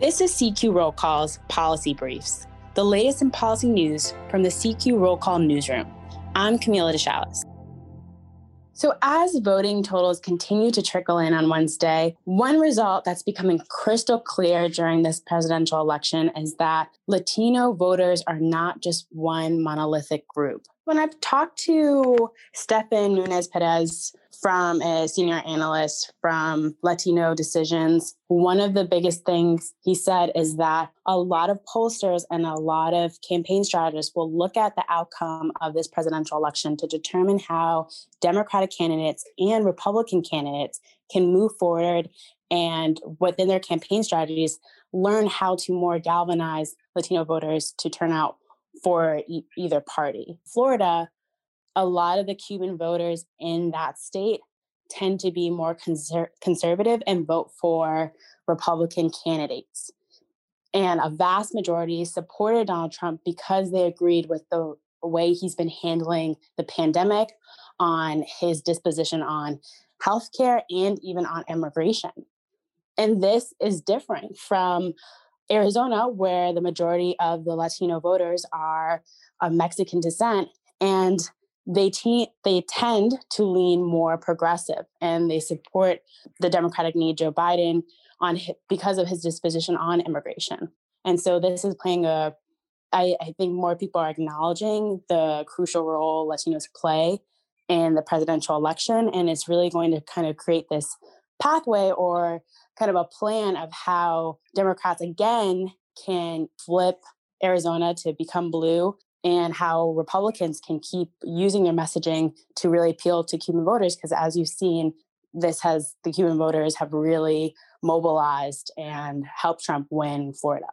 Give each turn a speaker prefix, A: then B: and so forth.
A: This is CQ Roll Call's Policy Briefs, the latest in policy news from the CQ Roll Call newsroom. I'm Camila DeChalus. So, as voting totals continue to trickle in on Wednesday, one result that's becoming crystal clear during this presidential election is that Latino voters are not just one monolithic group. When I've talked to Stefan Nunez Perez from a senior analyst from Latino Decisions, one of the biggest things he said is that a lot of pollsters and a lot of campaign strategists will look at the outcome of this presidential election to determine how Democratic candidates and Republican candidates can move forward and within their campaign strategies learn how to more galvanize Latino voters to turn out for e- either party. Florida, a lot of the Cuban voters in that state tend to be more conser- conservative and vote for Republican candidates. And a vast majority supported Donald Trump because they agreed with the way he's been handling the pandemic, on his disposition on healthcare, and even on immigration. And this is different from Arizona, where the majority of the Latino voters are of Mexican descent, and they te- they tend to lean more progressive, and they support the Democratic need Joe Biden on because of his disposition on immigration. And so this is playing a I, I think more people are acknowledging the crucial role Latinos play in the presidential election, and it's really going to kind of create this pathway or kind of a plan of how Democrats again can flip Arizona to become blue and how Republicans can keep using their messaging to really appeal to Cuban voters. Because as you've seen, this has the Cuban voters have really mobilized and helped Trump win Florida.